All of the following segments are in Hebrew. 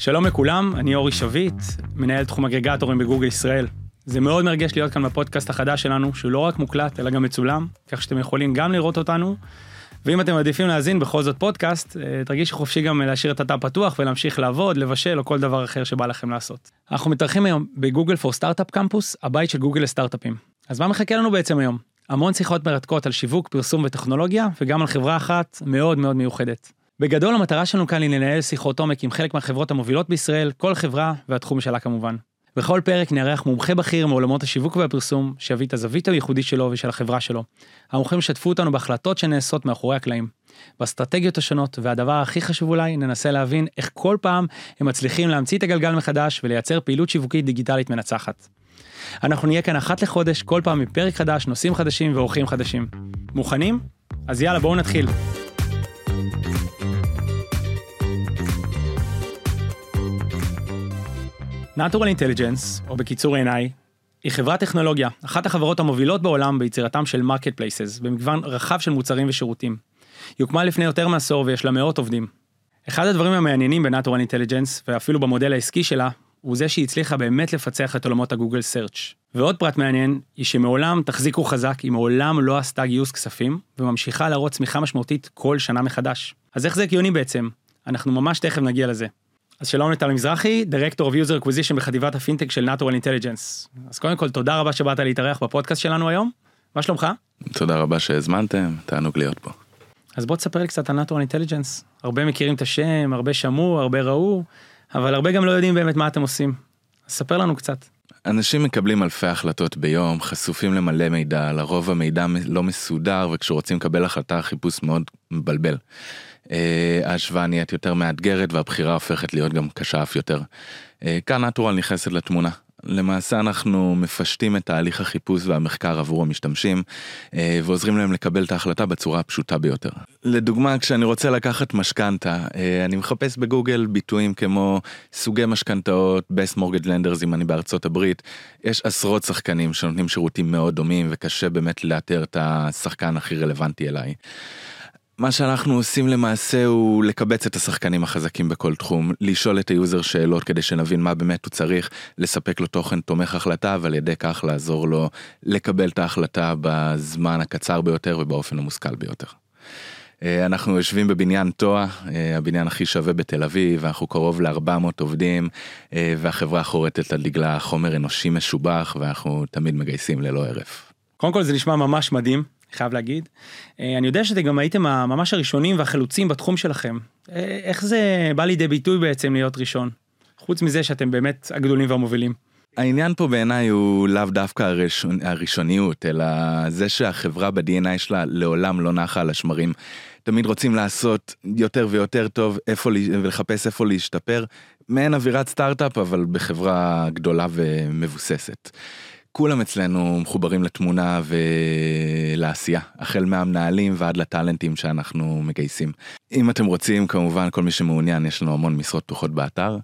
שלום לכולם, אני אורי שביט, מנהל תחום אגרגטורים בגוגל ישראל. זה מאוד מרגש להיות כאן בפודקאסט החדש שלנו, שהוא לא רק מוקלט, אלא גם מצולם, כך שאתם יכולים גם לראות אותנו. ואם אתם מעדיפים להאזין בכל זאת פודקאסט, אה, תרגישו חופשי גם להשאיר את התא פתוח ולהמשיך לעבוד, לבשל או כל דבר אחר שבא לכם לעשות. אנחנו מתארחים היום בגוגל פור סטארט-אפ קמפוס, הבית של גוגל לסטארט-אפים. אז מה מחכה לנו בעצם היום? המון שיחות מרתקות על שיווק, פרסום וטכנולוגיה, וגם על חברה אחת מאוד מאוד מיוחדת. בגדול המטרה שלנו כאן היא לנהל שיחות עומק עם חלק מהחברות המובילות בישראל, כל חברה והתחום שלה כמובן. בכל פרק נארח מומחה בכיר מעולמות השיווק והפרסום, שיביא את הזווית הייחודית שלו ושל החברה שלו. המומחים ישתפו אותנו בהחלטות שנעשות מאחורי הקלעים. באסטרטגיות השונות, והדבר הכי חשוב אולי, ננסה להבין איך כל פעם הם מצליחים להמציא את הגלגל מחדש ולייצר פעילות שיווקית דיגיטלית מנצחת. אנחנו נהיה כאן אחת לחודש, כל פעם מפרק חדש, נושאים חדשים ואורחים חדשים. מוכנים? אז יאללה, בואו נתחיל. Natural Intelligence, או בקיצור NI, היא חברת טכנולוגיה, אחת החברות המובילות בעולם ביצירתם של marketplaces, במגוון רחב של מוצרים ושירותים. היא הוקמה לפני יותר מעשור ויש לה מאות עובדים. אחד הדברים המעניינים ב-Natural Intelligence, ואפילו במודל העסקי שלה, הוא זה שהיא הצליחה באמת לפצח את עולמות ה Google search. ועוד פרט מעניין, היא שמעולם, תחזיקו חזק, היא מעולם לא עשתה גיוס כספים, וממשיכה להראות צמיחה משמעותית כל שנה מחדש. אז איך זה הגיוני בעצם? אנחנו ממש תכף נגיע לזה. אז שלום לטל מזרחי, Director of User Acquisition בחטיבת הפינטק של Natural Intelligence. אז קודם כל, תודה רבה שבאת להתארח בפודקאסט שלנו היום. מה שלומך? תודה רבה שהזמנתם, תענוג להיות פה. אז בוא תספר לי קצת על Natural Intelligence. הרבה מכירים את השם, הרבה שמעו, הרבה ראו, אבל הרבה גם לא יודעים באמת מה אתם עושים. אז ספר לנו קצת. אנשים מקבלים אלפי החלטות ביום, חשופים למלא מידע, לרוב המידע לא מסודר, וכשרוצים לקבל החלטה החיפוש מאוד מבלבל. אה, ההשוואה נהיית יותר מאתגרת והבחירה הופכת להיות גם קשה אף יותר. אה, כאן נטורל נכנסת לתמונה. למעשה אנחנו מפשטים את תהליך החיפוש והמחקר עבור המשתמשים אה, ועוזרים להם לקבל את ההחלטה בצורה הפשוטה ביותר. לדוגמה, כשאני רוצה לקחת משכנתה, אני מחפש בגוגל ביטויים כמו סוגי משכנתאות, best mortgage lenders אם אני בארצות הברית, יש עשרות שחקנים שנותנים שירותים מאוד דומים וקשה באמת לאתר את השחקן הכי רלוונטי אליי. מה שאנחנו עושים למעשה הוא לקבץ את השחקנים החזקים בכל תחום, לשאול את ה user שאלות כדי שנבין מה באמת הוא צריך, לספק לו תוכן תומך החלטה ועל ידי כך לעזור לו לקבל את ההחלטה בזמן הקצר ביותר ובאופן המושכל ביותר. אה, אנחנו יושבים בבניין ToHa, אה, הבניין הכי שווה בתל אביב, אנחנו קרוב ל-400 עובדים, אה, והחברה חורטת על דגלה חומר אנושי משובח, ואנחנו תמיד מגייסים ללא הרף. קודם כל זה נשמע ממש מדהים. חייב להגיד. אה, אני יודע שאתם גם הייתם ממש הראשונים והחלוצים בתחום שלכם. אה, איך זה בא לידי ביטוי בעצם להיות ראשון? חוץ מזה שאתם באמת הגדולים והמובילים. העניין פה בעיניי הוא לאו דווקא הראשון, הראשוניות, אלא זה שהחברה ב-DNA שלה לעולם לא נחה על השמרים. תמיד רוצים לעשות יותר ויותר טוב, איפה, ולחפש איפה להשתפר. מעין אווירת סטארט-אפ, אבל בחברה גדולה ומבוססת. כולם אצלנו מחוברים לתמונה ולעשייה, החל מהמנהלים ועד לטאלנטים שאנחנו מגייסים. אם אתם רוצים, כמובן, כל מי שמעוניין, יש לנו המון משרות פתוחות באתר.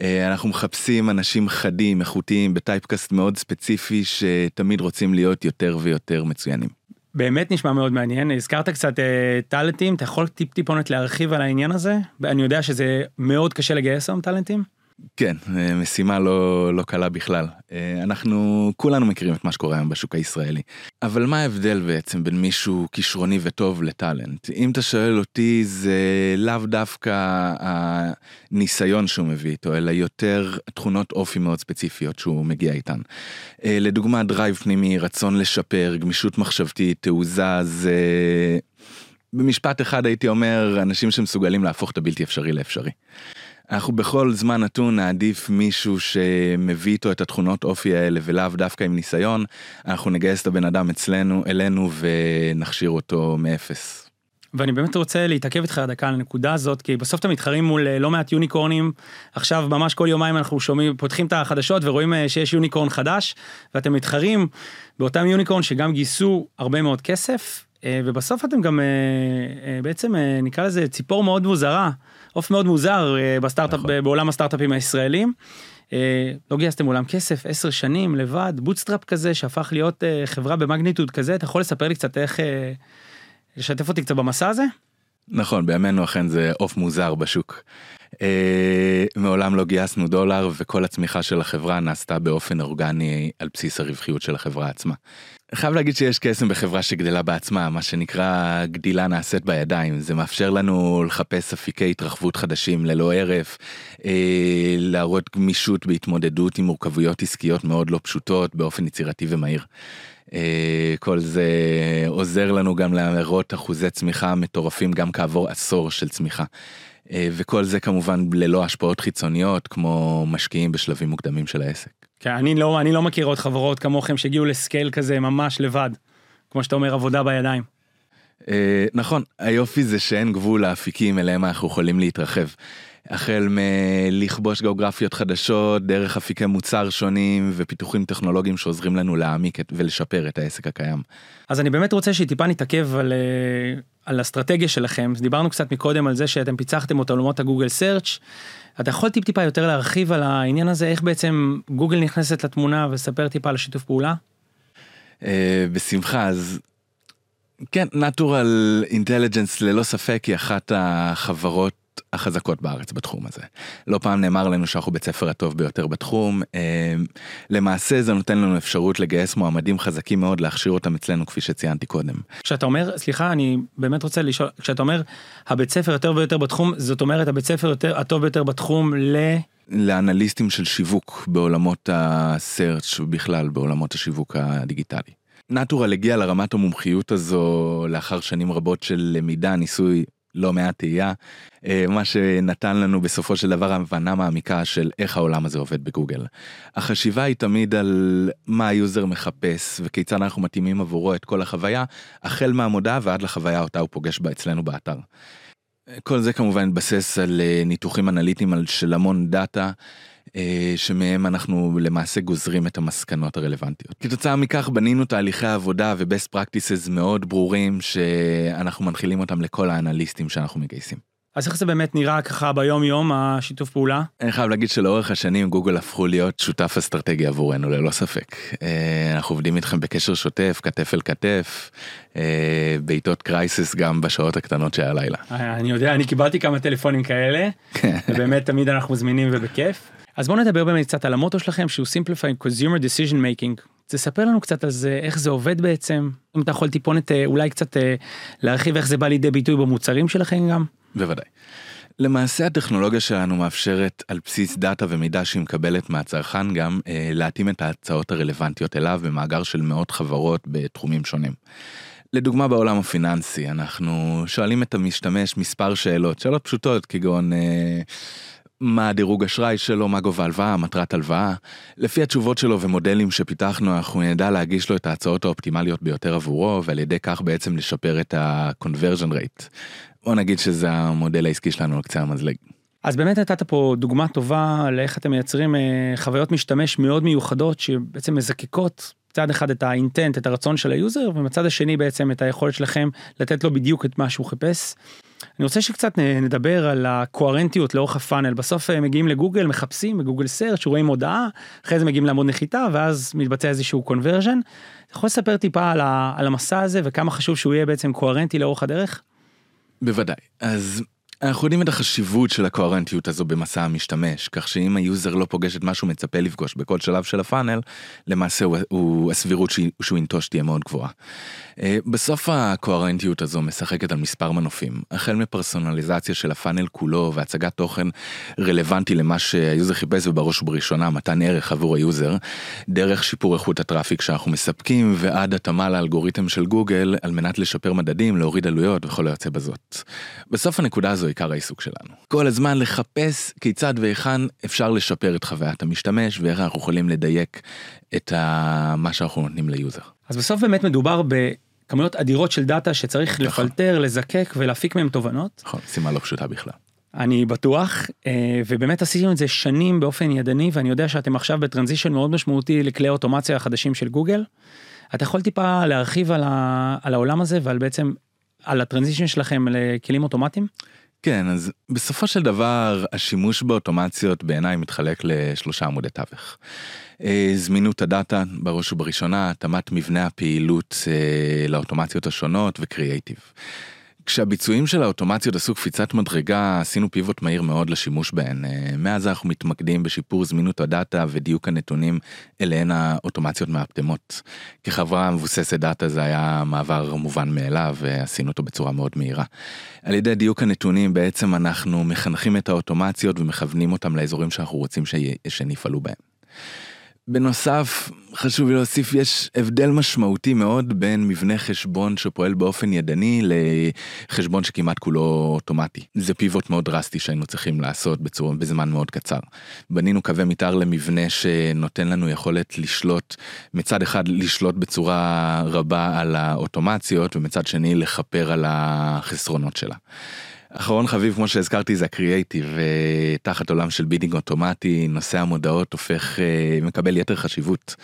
אה, אנחנו מחפשים אנשים חדים, איכותיים, בטייפקאסט מאוד ספציפי, שתמיד רוצים להיות יותר ויותר מצוינים. באמת נשמע מאוד מעניין, הזכרת קצת uh, טאלנטים, אתה יכול טיפ טיפונת להרחיב על העניין הזה? אני יודע שזה מאוד קשה לגייס היום טאלנטים. כן, אה, משימה לא, לא קלה בכלל. אה, אנחנו כולנו מכירים את מה שקורה היום בשוק הישראלי. אבל מה ההבדל בעצם בין מישהו כישרוני וטוב ל talent? אם אתה שואל אותי, זה לאו דווקא הניסיון שהוא מביא איתו, אלא יותר תכונות אופי מאוד ספציפיות שהוא מגיע איתן. אה, לדוגמה, drive פנימי, רצון לשפר, גמישות מחשבתית, תעוזה, זה... במשפט אחד הייתי אומר, אנשים שמסוגלים להפוך את הבלתי אפשרי לאפשרי. אנחנו בכל זמן נתון נעדיף מישהו שמביא איתו את התכונות אופי האלה ולאו דווקא עם ניסיון, אנחנו נגייס את הבן אדם אצלנו, אלינו ונכשיר אותו מאפס. ואני באמת רוצה להתעכב איתך דקה על הנקודה הזאת, כי בסוף אתם מתחרים מול אה, לא מעט יוניקורנים, עכשיו ממש כל יומיים אנחנו שומעים, פותחים את החדשות ורואים אה, שיש יוניקורן חדש, ואתם מתחרים באותם יוניקורן שגם גייסו הרבה מאוד כסף, ובסוף אתם גם בעצם נקרא לזה ציפור מאוד מוזרה. עוף מאוד מוזר אה, בסטארט-אפ, נכון. בעולם הסטארט-אפים הישראלים. אה, לא גייסתם מעולם כסף, עשר שנים לבד, bootstrap כזה שהפך להיות אה, חברה ב magnitude כזה, אתה יכול לספר לי קצת איך, לשתף אותי קצת במסע הזה? נכון, בימינו אכן זה עוף מוזר בשוק. אה, מעולם לא גייסנו דולר וכל הצמיחה של החברה נעשתה באופן אורגני על בסיס הרווחיות של החברה עצמה. חייב להגיד שיש קסם בחברה שגדלה בעצמה, מה שנקרא גדילה נעשית בידיים, זה מאפשר לנו לחפש אפיקי התרחבות חדשים ללא הרף, אה, להראות גמישות בהתמודדות עם מורכבויות עסקיות מאוד לא פשוטות באופן יצירתי ומהיר. אה, כל זה עוזר לנו גם להראות אחוזי צמיחה מטורפים גם כעבור עשור של צמיחה. אה, וכל זה כמובן ללא השפעות חיצוניות כמו משקיעים בשלבים מוקדמים של העסק. כן, אני לא, אני לא מכיר עוד חברות כמוכם שהגיעו לסקייל כזה ממש לבד. כמו שאתה אומר, עבודה בידיים. אה, נכון, היופי זה שאין גבול לאפיקים אליהם אנחנו יכולים להתרחב. החל מלכבוש גיאוגרפיות חדשות, דרך אפיקי מוצר שונים ופיתוחים טכנולוגיים שעוזרים לנו להעמיק ולשפר את העסק הקיים. אז אני באמת רוצה שטיפה נתעכב על, אה, על אסטרטגיה שלכם. דיברנו קצת מקודם על זה שאתם פיצחתם את עולמות הגוגל סרצ'. אתה יכול טיפ טיפה יותר להרחיב על העניין הזה, איך בעצם גוגל נכנסת לתמונה וספר טיפה על השיתוף פעולה? אה, בשמחה, אז כן, Natural Intelligence ללא ספק היא אחת החברות החזקות בארץ בתחום הזה. לא פעם נאמר לנו שאנחנו בית ספר הטוב ביותר בתחום. אה, למעשה זה נותן לנו אפשרות לגייס מועמדים חזקים מאוד להכשיר אותם אצלנו כפי שציינתי קודם. כשאתה אומר, סליחה, אני באמת רוצה לשאול, כשאתה אומר הבית ספר יותר ויותר בתחום, זאת אומרת הבית ספר יותר, הטוב ביותר בתחום ל... לאנליסטים של שיווק בעולמות ה search ובכלל בעולמות השיווק הדיגיטלי. Natural הגיע לרמת המומחיות הזו לאחר שנים רבות של למידה, ניסוי לא מעט תהייה, אה, מה שנתן לנו בסופו של דבר הבנה מעמיקה של איך העולם הזה עובד בגוגל. החשיבה היא תמיד על מה ה user מחפש וכיצד אנחנו מתאימים עבורו את כל החוויה, החל מהמודעה ועד לחוויה אותה הוא פוגש בה אצלנו באתר. כל זה כמובן מתבסס על אה, ניתוחים אנליטיים של המון דאטה. אה, שמהם אנחנו למעשה גוזרים את המסקנות הרלוונטיות. כתוצאה מכך בנינו תהליכי עבודה ו-best practices מאוד ברורים שאנחנו מנחילים אותם לכל האנליסטים שאנחנו מגייסים. אז איך זה באמת נראה ככה ביום יום השיתוף פעולה? אני חייב להגיד שלאורך השנים גוגל הפכו להיות שותף אסטרטגי עבורנו ללא ספק. אה, אנחנו עובדים איתכם בקשר שוטף, כתף אל כתף, אה, בעיתות קרייסיס גם בשעות הקטנות של הלילה. אני יודע, אני קיבלתי כמה טלפונים כאלה, כן. ובאמת תמיד אנחנו זמינים ובכיף. אז בואו נדבר באמת קצת על המוטו שלכם שהוא Simplifying Consumer Decision Making. תספר לנו קצת על זה, איך זה עובד בעצם, אם אתה יכול טיפונת אה, אולי קצת אה, להרחיב איך זה בא לידי ביטוי במוצרים שלכם גם. בוודאי. למעשה הטכנולוגיה שלנו מאפשרת על בסיס דאטה ומידע שהיא מקבלת מהצרכן גם אה, להתאים את ההצעות הרלוונטיות אליו במאגר של מאות חברות בתחומים שונים. לדוגמה בעולם הפיננסי אנחנו שואלים את המשתמש מספר שאלות, שאלות פשוטות כגון מה הדירוג אשראי שלו, מה גובה הלוואה, מטרת הלוואה. לפי התשובות שלו ומודלים שפיתחנו, אנחנו נדע להגיש לו את ההצעות האופטימליות ביותר עבורו, ועל ידי כך בעצם לשפר את ה-conversion rate. בוא נגיד שזה המודל העסקי שלנו על קצה המזלג. אז באמת נתת פה דוגמה טובה לאיך אתם מייצרים אה, חוויות משתמש מאוד מיוחדות שבעצם מזקקות מצד אחד את ה intent, את הרצון של ה user, ומצד השני בעצם את היכולת שלכם לתת לו בדיוק את מה שהוא חיפש. אני רוצה שקצת נדבר על הקוהרנטיות לאורך ה funnel בסוף אה, מגיעים לגוגל מחפשים בגוגל search רואים הודעה אחרי זה מגיעים לעמוד נחיתה ואז מתבצע איזשהו conversion. אתה יכול לספר טיפה על, ה, על המסע הזה וכמה חשוב שהוא יהיה בעצם קוהרנטי לאורך הדרך? בוודאי אז אנחנו יודעים את החשיבות של הקוהרנטיות הזו במסע המשתמש, כך שאם ה user לא פוגש את מה שהוא מצפה לפגוש בכל שלב של ה funnel, למעשה הוא, הוא הסבירות שהוא ינטוש תהיה מאוד גבוהה. אה, בסוף הקוהרנטיות הזו משחקת על מספר מנופים, החל מפרסונליזציה של ה funnel כולו והצגת תוכן רלוונטי למה שה user חיפש ובראש ובראשונה מתן ערך עבור ה user, דרך שיפור איכות ה traffic שאנחנו מספקים ועד התאמה לאלגוריתם של גוגל על מנת לשפר מדדים, להוריד עלויות וכל כיוצא בזאת. בסוף הנקודה הזו עיקר העיסוק שלנו. כל הזמן לחפש כיצד והיכן אפשר לשפר את חוויית המשתמש ואיך אנחנו יכולים לדייק את מה שאנחנו נותנים ל user. אז בסוף באמת מדובר בכמויות אדירות של דאטה שצריך נכון. לפלטר, לזקק ולהפיק מהם תובנות. נכון, משימה לא פשוטה בכלל. אני בטוח אה, ובאמת עשיתם את זה שנים באופן ידני ואני יודע שאתם עכשיו ב transition מאוד משמעותי לכלי אוטומציה החדשים של גוגל. אתה יכול טיפה להרחיב על, ה, על העולם הזה ועל בעצם על ה transition שלכם לכלים אוטומטיים? כן, אז בסופו של דבר השימוש באוטומציות בעיניי מתחלק לשלושה עמודי תווך. אה, זמינות הדאטה בראש ובראשונה, התאמת מבנה הפעילות אה, לאוטומציות השונות וקריאייטיב. כשהביצועים של האוטומציות עשו קפיצת מדרגה, עשינו פיבוט מהיר מאוד לשימוש בהן. אה, מאז אנחנו מתמקדים בשיפור זמינות הדאטה ודיוק הנתונים אליהן האוטומציות מאפטמות. כחברה מבוססת דאטה זה היה מעבר מובן מאליו ועשינו אותו בצורה מאוד מהירה. על ידי דיוק הנתונים בעצם אנחנו מחנכים את האוטומציות ומכוונים אותם לאזורים שאנחנו רוצים שהן יפעלו בהם. בנוסף, חשוב לי להוסיף, יש הבדל משמעותי מאוד בין מבנה חשבון שפועל באופן ידני לחשבון שכמעט כולו אוטומטי. זה פיבוט מאוד דרסטי שהיינו צריכים לעשות בצורה, בזמן מאוד קצר. בנינו קווי מתאר למבנה שנותן לנו יכולת לשלוט, מצד אחד לשלוט בצורה רבה על האוטומציות ומצד שני לכפר על החסרונות שלה. אחרון חביב כמו שהזכרתי זה הקריאייטיב תחת עולם של bidding אוטומטי נושא המודעות הופך אה, מקבל יתר חשיבות.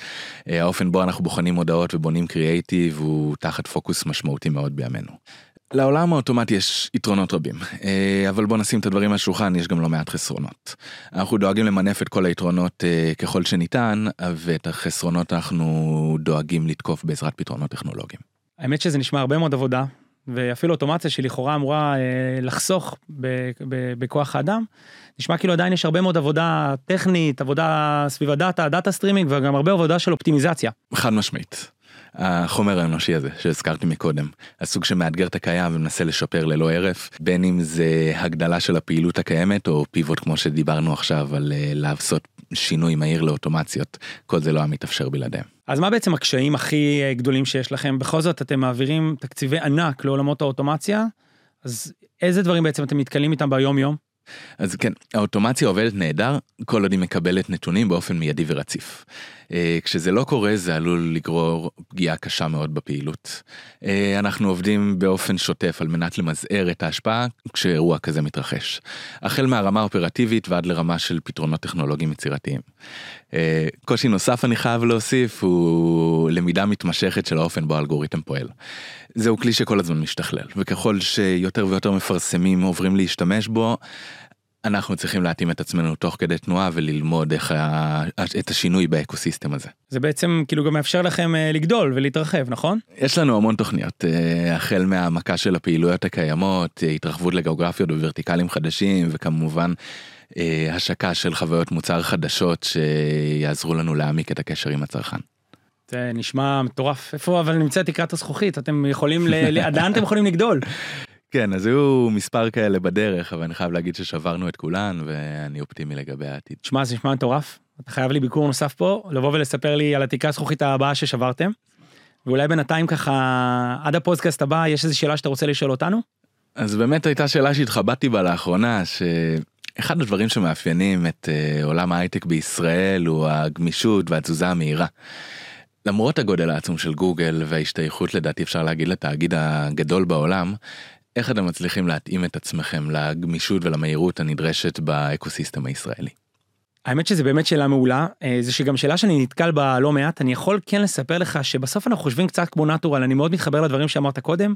אה, האופן בו אנחנו בוחנים מודעות ובונים קריאייטיב הוא תחת פוקוס משמעותי מאוד בימינו. לעולם האוטומטי יש יתרונות רבים, אה, אבל בוא נשים את הדברים על השולחן, יש גם לא מעט חסרונות. אנחנו דואגים למנף את כל היתרונות ככל שניתן, ואת החסרונות אנחנו דואגים לתקוף בעזרת פתרונות טכנולוגיים. האמת שזה נשמע הרבה מאוד עבודה, ואפילו אוטומציה שלכאורה אמורה אה, לחסוך בכוח האדם, נשמע כאילו עדיין יש הרבה מאוד עבודה טכנית, עבודה סביב הדאטה, data streaming וגם הרבה עבודה של אופטימיזציה. חד משמעית. החומר האנושי הזה שהזכרתי מקודם, הסוג שמאתגר את הקיים ומנסה לשפר ללא הרף, בין אם זה הגדלה של הפעילות הקיימת או pivot כמו שדיברנו עכשיו על אה, לעשות שינוי מהיר לאוטומציות, כל זה לא היה מתאפשר בלעדיהם. אז מה בעצם הקשיים הכי אה, גדולים שיש לכם? בכל זאת אתם מעבירים תקציבי ענק לעולמות האוטומציה, אז איזה דברים בעצם אתם נתקלים איתם ביום יום? אז כן, האוטומציה עובדת נהדר כל עוד היא מקבלת נתונים באופן מיידי ורציף. אה, כשזה לא קורה זה עלול לגרור פגיעה קשה מאוד בפעילות. אה, אנחנו עובדים באופן שוטף על מנת למזער את ההשפעה כשאירוע כזה מתרחש. החל מהרמה האופרטיבית ועד לרמה של פתרונות טכנולוגיים יצירתיים. אה, קושי נוסף אני חייב להוסיף הוא למידה מתמשכת של האופן בו האלגוריתם פועל. זהו כלי שכל הזמן משתכלל וככל שיותר ויותר מפרסמים עוברים להשתמש בו אנחנו צריכים להתאים את עצמנו תוך כדי תנועה וללמוד איך ה... את השינוי באקוסיסטם הזה. זה בעצם כאילו גם מאפשר לכם אה, לגדול ולהתרחב נכון? יש לנו המון תוכניות אה, החל מהעמקה של הפעילויות הקיימות אה, התרחבות לגיאוגרפיות וורטיקלים חדשים וכמובן השקה של חוויות מוצר חדשות שיעזרו לנו להעמיק את הקשר עם הצרכן. זה נשמע מטורף איפה אבל נמצאת תקרת הזכוכית אתם יכולים עד לאן אתם יכולים לגדול. כן, אז היו מספר כאלה בדרך, אבל אני חייב להגיד ששברנו את כולן, ואני אופטימי לגבי העתיד. שמע, זה נשמע מטורף. אתה חייב לי ביקור נוסף פה, לבוא ולספר לי על התקרה הזכוכית הבאה ששברתם. ואולי בינתיים ככה, עד הפודקאסט הבא, יש איזו שאלה שאתה רוצה לשאול אותנו? אז באמת הייתה שאלה שהתחבטתי בה לאחרונה, שאחד הדברים שמאפיינים את uh, עולם ההייטק בישראל הוא הגמישות והתזוזה המהירה. למרות הגודל העצום של גוגל וההשתייכות לדעתי אפשר להגיד לתאגיד הגדול בעולם, איך אתם מצליחים להתאים את עצמכם לגמישות ולמהירות הנדרשת באקוסיסטם הישראלי? האמת שזה באמת שאלה מעולה, אה, זה שגם שאלה שאני נתקל בה לא מעט, אני יכול כן לספר לך שבסוף אנחנו חושבים קצת כמו נטורל, אני מאוד מתחבר לדברים שאמרת קודם.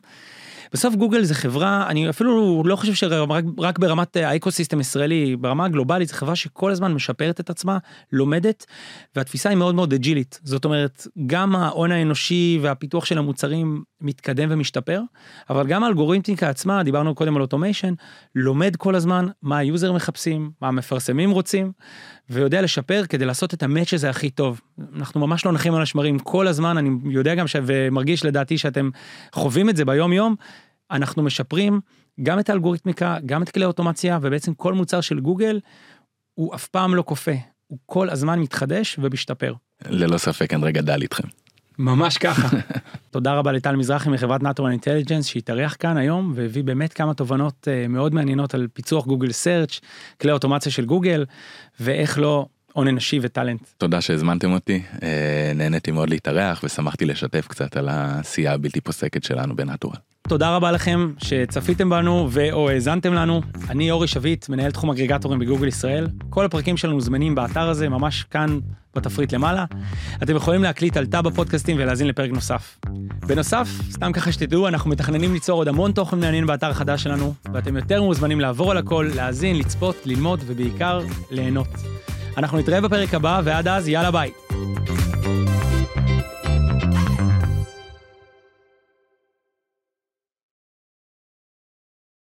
בסוף גוגל זה חברה, אני אפילו לא חושב שרק ברמת ה ecosystem ישראלי, ברמה הגלובלית, זו חברה שכל הזמן משפרת את עצמה, לומדת, והתפיסה היא מאוד מאוד אג'ילית. זאת אומרת, גם ההון האנושי והפיתוח של המוצרים מתקדם ומשתפר, אבל גם האלגוריתמיקה עצמה, דיברנו קודם על automation, לומד כל הזמן מה היוזר מחפשים, מה המפרסמים רוצים, ויודע לשפר כדי לעשות את ה match הזה הכי טוב. אנחנו ממש לא נחים על השמרים כל הזמן, אני יודע גם ש... ומרגיש לדעתי שאתם חווים את זה ביום יום, אנחנו משפרים גם את האלגוריתמיקה, גם את כלי האוטומציה, ובעצם כל מוצר של גוגל הוא אף פעם לא קופא, הוא כל הזמן מתחדש ומשתפר. ללא ספק אין רגע דל איתכם. ממש ככה. תודה רבה לטל מזרחי מחברת Natural Intelligence שהתארח כאן היום והביא באמת כמה תובנות uh, מאוד מעניינות על פיצוח גוגל search, כלי אוטומציה של גוגל ואיך לא הון אנושי ו talent. תודה שהזמנתם אותי, אה, נהניתי מאוד להתארח ושמחתי לשתף קצת על העשייה הבלתי פוסקת שלנו ב Natural. תודה רבה לכם שצפיתם בנו ו/או האזנתם לנו. אני אורי שביט, מנהל תחום אגרגטורים בגוגל ישראל. כל הפרקים שלנו זמינים באתר הזה, ממש כאן בתפריט למעלה. אתם יכולים להקליט על טאב הפודקאסטים ולהאזין לפרק נוסף. בנוסף, סתם ככה שתדעו, אנחנו מתכננים ליצור עוד המון תוכן מעניין באתר החדש שלנו, ואתם יותר מוזמנים לעבור על הכל, להאזין, לצפות, ללמוד ובעיקר ליהנות. אנחנו נתראה בפרק הבא, ועד אז יאללה ביי.